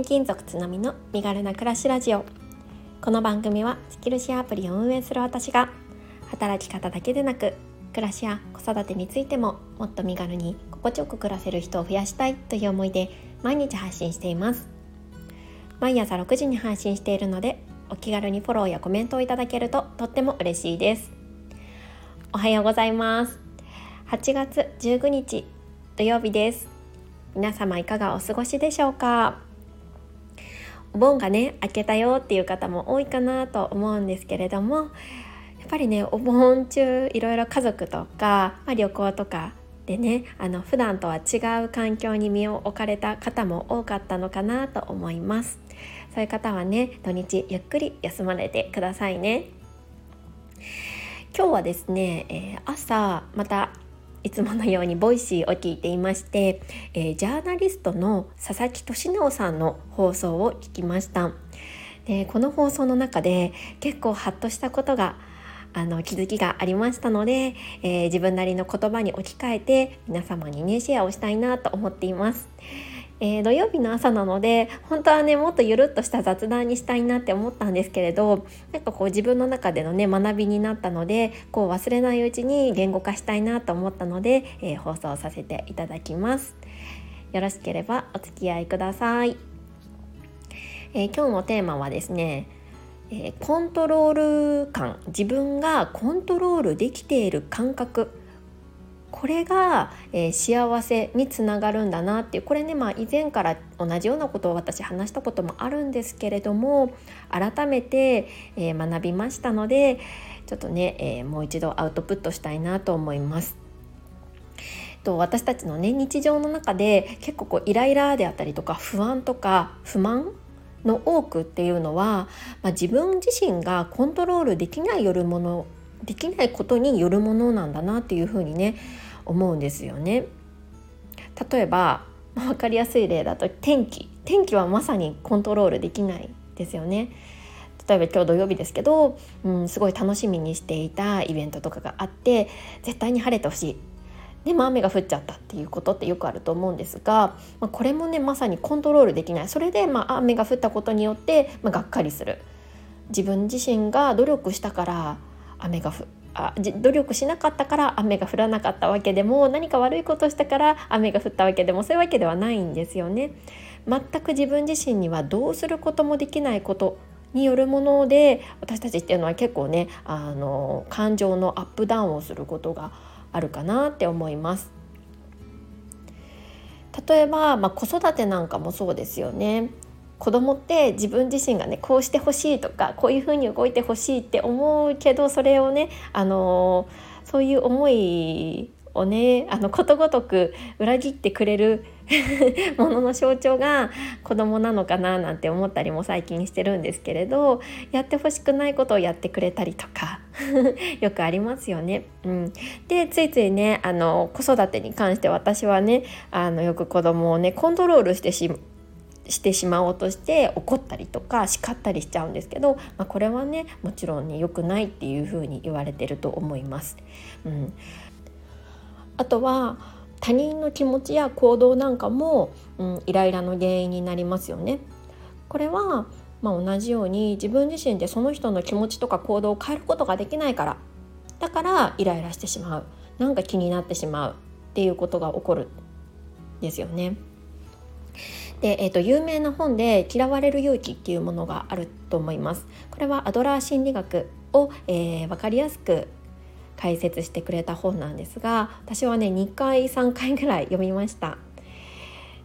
転勤族つなみの身軽な暮らしラジオ。この番組はスキルシェアアプリを運営する私が働き方だけでなく暮らしや子育てについてももっと身軽に心地よく暮らせる人を増やしたいという思いで毎日発信しています。毎朝6時に配信しているのでお気軽にフォローやコメントをいただけるととっても嬉しいです。おはようございます。8月19日土曜日です。皆様いかがお過ごしでしょうか？お盆がね明けたよっていう方も多いかなと思うんですけれどもやっぱりねお盆中いろいろ家族とか、まあ、旅行とかでねあの普段とは違う環境に身を置かれた方も多かったのかなと思います。そういう方はね土日ゆっくり休まれてくださいね。今日はですね、えー、朝またいつものように Voicy を聞いていまして、えー、ジャーナリストの佐々木俊尚さんの放送を聞きましたでこの放送の中で結構ハッとしたことがあの気づきがありましたので、えー、自分なりの言葉に置き換えて皆様にねシェアをしたいなと思っています。えー、土曜日の朝なので本当はねもっとゆるっとした雑談にしたいなって思ったんですけれどなんかこう自分の中でのね学びになったのでこう忘れないうちに言語化したいなと思ったので、えー、放送させていただきます。よろしければお付き合いください、えー、今日のテーマはですねえコントロール感。自分がコントロールできている感覚。これが、えー、幸せにつながるんだなっていうこれね、まあ、以前から同じようなことを私話したこともあるんですけれども改めて、えー、学びましたのでちょっとね、えー、もう一度アウトプットしたいなと思います。と私たちのね日常の中で結構こうイライラであったりとか不安とか不満の多くっていうのは、まあ、自分自身がコントロールできないよるものできないことによるものなんだなっていうふうにね思うんですよね。例えば分かりやすい例だと天気天気はまさにコントロールできないですよね。例えば今日土曜日ですけど、うん、すごい楽しみにしていたイベントとかがあって絶対に晴れてほしいでも雨が降っちゃったっていうことってよくあると思うんですが、まあ、これもねまさにコントロールできないそれでまあ雨が降ったことによって、まあ、がっかりする自分自身が努力したから雨があ努力しなかったから雨が降らなかったわけでも何か悪いことしたから雨が降ったわけでもそういうわけではないんですよね。全く自分自身にはどうすることもできないことによるもので私たちっていうのは結構ねあの感情のアップダウンをすることがあるかなって思います。例えば、まあ、子育てなんかもそうですよね。子供って自分自身がねこうしてほしいとかこういうふうに動いてほしいって思うけどそれをねあのそういう思いをねあのことごとく裏切ってくれる ものの象徴が子供なのかななんて思ったりも最近してるんですけれどやってほしくないことをやってくれたりとか よくありますよね。うん、でついついねあの子育てに関して私はねあのよく子供をねコントロールしてししてしまおうとして怒ったりとか叱ったりしちゃうんですけど、まあ、これはねもちろんね良くないっていうふうに言われてると思います。うん、あとは他人の気持ちや行動なんかも、うん、イライラの原因になりますよね。これはまあ、同じように自分自身でその人の気持ちとか行動を変えることができないからだからイライラしてしまうなんか気になってしまうっていうことが起こるですよね。で、えーと、有名な本で「嫌われる勇気」っていうものがあると思います。これはアドラー心理学を、えー、分かりやすく解説してくれた本なんですが私はね2回3回ぐらい読みました。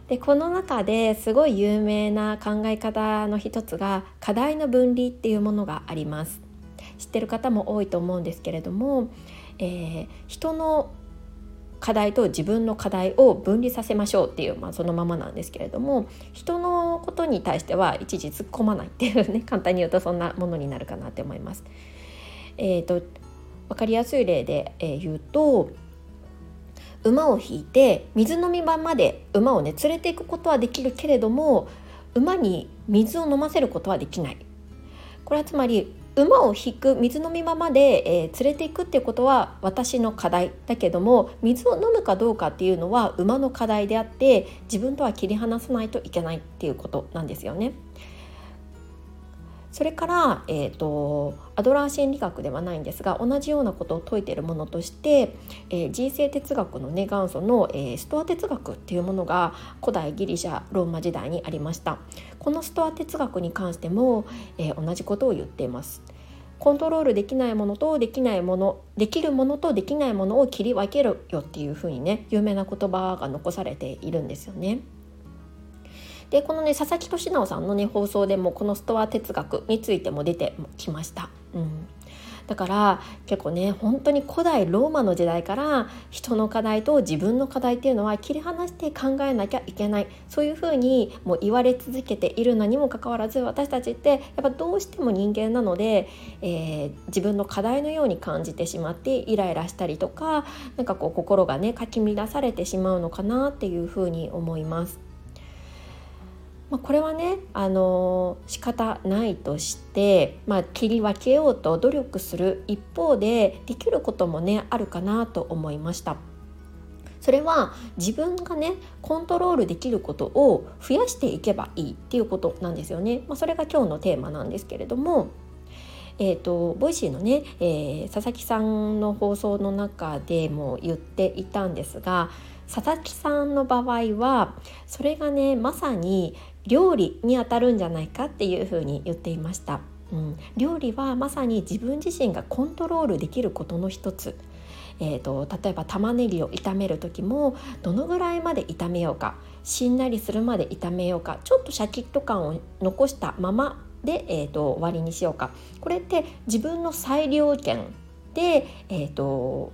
でこの中ですごい有名な考え方の一つが課題の分離っていうものがあります。知ってる方も多いと思うんですけれども、えー、人の課題と自分の課題を分離させましょうっていう、まあ、そのままなんですけれども人のことに対してはいちいち突っ込まないっていうね簡単に言うとそんなものになるかなって思います。えーと、分かりやすい例で、え、言うと馬を引いて水飲み場まで馬をね連れていくことはできるけれども馬に水を飲ませることはできない。これはつまり馬を引く水飲みままで、えー、連れていくっていうことは私の課題だけども水を飲むかどうかっていうのは馬の課題であって自分とは切り離さないといけないっていうことなんですよね。それから、えーと、アドラー心理学ではないんですが同じようなことを説いているものとして、えー、人生哲学の、ね、元祖の、えー、ストア哲学っていうものが古代ギリシャローマ時代にありましたこのストア哲学に関しても、えー、同じことを言っていますコントロールできないものとできないものできるものとできないものを切り分けるよっていうふうにね有名な言葉が残されているんですよね。でこのね佐々木俊直さんのね放送でもこのストア哲学についても出てきました。うんだから結構ね本当に古代ローマの時代から人の課題と自分の課題っていうのは切り離して考えなきゃいけないそういうふうにもう言われ続けているのにもかかわらず私たちってやっぱどうしても人間なので、えー、自分の課題のように感じてしまってイライラしたりとかなんかこう心がねかき乱されてしまうのかなっていうふうに思います。まあ、これはねあの仕方ないとして、まあ、切り分けようと努力する一方でできることもねあるかなと思いました。それは自分がねコントロールできることを増やしていけばいいっていうことなんですよね。まあ、それが今日のテーマなんですけれども。えーと、 Voicy のね、えー、佐々木さんの放送の中でも言っていたんですが佐々木さんの場合はそれがねまさに料理にあたるんじゃないかっていうふうに言っていました、うん、料理はまさに自分自身がコントロールできることの一つ。えーと、例えば玉ねぎを炒める時もどのぐらいまで炒めようかしんなりするまで炒めようかちょっとシャキッと感を残したままで、えーと、終わりにしようか。これって自分の裁量権で、えーと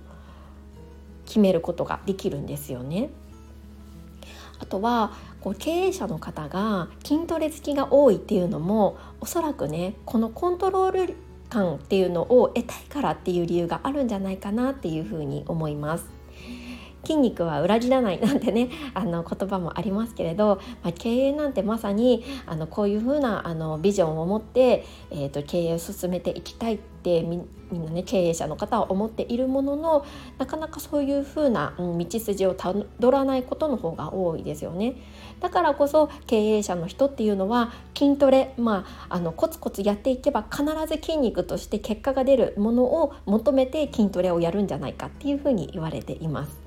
決めることができるんですよね。あとはこう経営者の方が筋トレ好きが多いっていうのもおそらくねこのコントロール感っていうのを得たいからっていう理由があるんじゃないかなっていうふうに思います。筋肉は裏切らないなんてね あの言葉もありますけれど、まあ、経営なんてまさにあのこういうふうなあのビジョンを持って、えーと経営を進めていきたいってみみんなね経営者の方は思っているもののなかなかそういうふうな、うん、道筋をたどらないことの方が多いですよね。だからこそ経営者の人っていうのは筋トレ、まあ、あのコツコツやっていけば必ず筋肉として結果が出るものを求めて筋トレをやるんじゃないかっていうふうに言われています。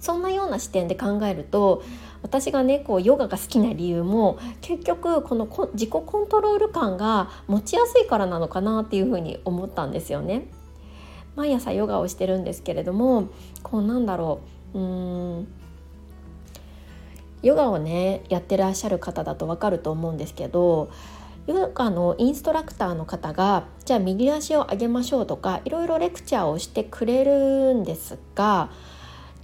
そんなような視点で考えると私がねこうヨガが好きな理由も結局この自己コントロール感が持ちやすいからなのかなっていうふうに思ったんですよね。毎朝ヨガをしてるんですけれどもこうなんだろううんヨガをねやってらっしゃる方だと分かると思うんですけどヨガのインストラクターの方がじゃあ右足を上げましょうとかいろいろレクチャーをしてくれるんですが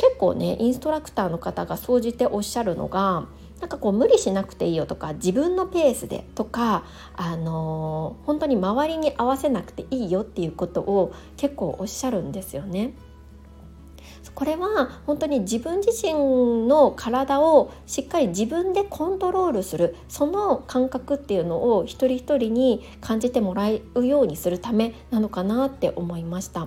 結構ねインストラクターの方が総じておっしゃるのがなんかこう無理しなくていいよとか自分のペースでとか、あのー、本当に周りに合わせなくていいよっていうことを結構おっしゃるんですよね。これは本当に自分自身の体をしっかり自分でコントロールするその感覚っていうのを一人一人に感じてもらうようにするためなのかなって思いました。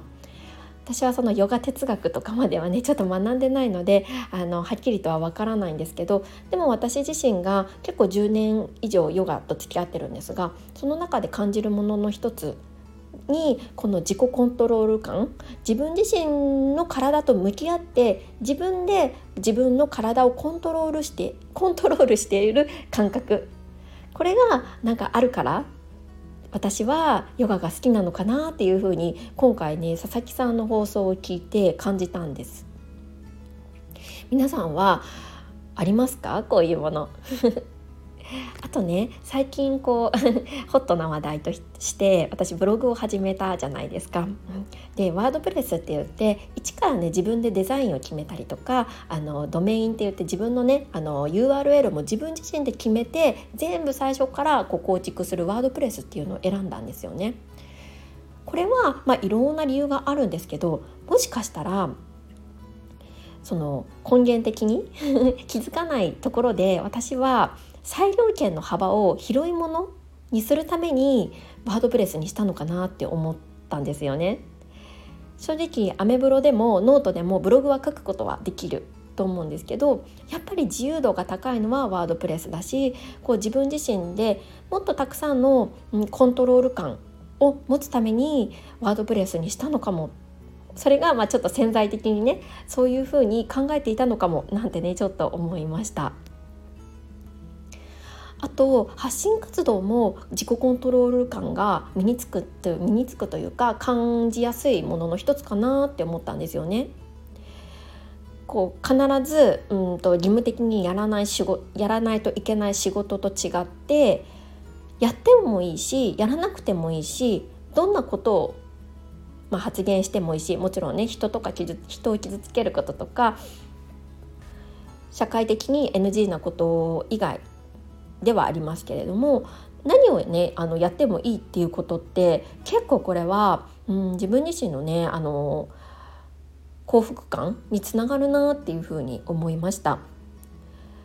私はそのヨガ哲学とかまではねちょっと学んでないのであのはっきりとはわからないんですけどでも私自身が結構10年以上ヨガと付き合ってるんですがその中で感じるものの一つにこの自己コントロール感自分自身の体と向き合って自分で自分の体をコントロールしてコントロールしている感覚。これがなんかあるから私はヨガが好きなのかなっていうふうに今回ね佐々木さんの放送を聞いて感じたんです。皆さんはありますか？こういうもの。とね最近こう ホットな話題として私ブログを始めたじゃないですか。でワードプレスって言って一からね自分でデザインを決めたりとかあのドメインって言って自分のねあの URL も自分自身で決めて全部最初からこう構築するワードプレスっていうのを選んだんですよね。これは、まあ、いろんな理由があるんですけどもしかしたらその根源的に 気づかないところで私は裁量権の幅を広いものにするために WordPress にしたのかなって思ったんですよね。正直アメブロでもノートでもブログは書くことはできると思うんですけどやっぱり自由度が高いのは WordPress だしこう自分自身でもっとたくさんのコントロール感を持つためにワードプレスにしたのかもそれがまあちょっと潜在的にねそういうふうに考えていたのかもなんてねちょっと思いました。あと発信活動も自己コントロール感が身につくと身につくというか感じやすいものの一つかなって思ったんですよね。こう必ずうんと義務的にやらない仕事やらないといけない仕事と違ってやってもいいしやらなくてもいいしどんなことを、まあ、発言してもいいしもちろんね人とか傷人を傷つけることとか社会的に NG なこと以外ではありますけれども何をねあのやってもいいっていうことって結構これは、うん、自分自身のねあの幸福感につながるなっていうふうに思いました。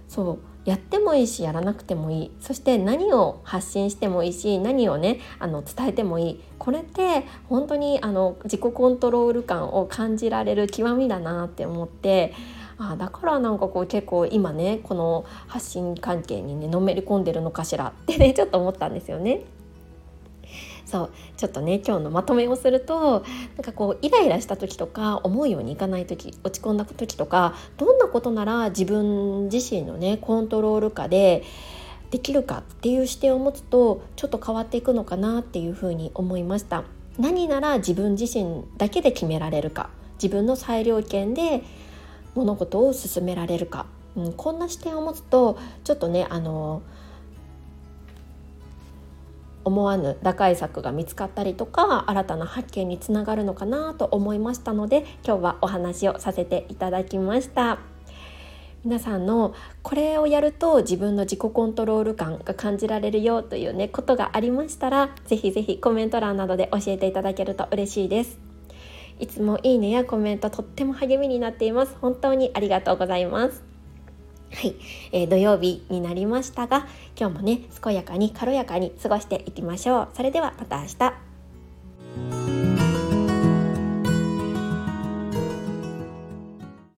そうやってもいいしやらなくてもいい。そして何を発信してもいいし何をねあの伝えてもいい。これって本当にあの自己コントロール感を感じられる極みだなって思ってあだからなんかこう結構今ねこの発信関係にねのめり込んでるのかしらってね ちょっと思ったんですよね。そうちょっとね今日のまとめをするとなんかこうイライラした時とか思うようにいかない時落ち込んだ時とかどんなことなら自分自身のねコントロール下でできるかっていう視点を持つとちょっと変わっていくのかなっていうふうに思いました何なら自分自身だけで決められるか自分の裁量権で物事を進められるか、うん、こんな視点を持つとちょっとねあの思わぬ打開策が見つかったりとか新たな発見につながるのかなと思いましたので今日はお話をさせていただきました。皆さんのこれをやると自分の自己コントロール感が感じられるよというねことがありましたらぜひぜひコメント欄などで教えていただけると嬉しいです。いつもいいねやコメントとっても励みになっています。本当にありがとうございます。はい、えー、土曜日になりましたが今日もね健やかに軽やかに過ごしていきましょう。それではまた明日。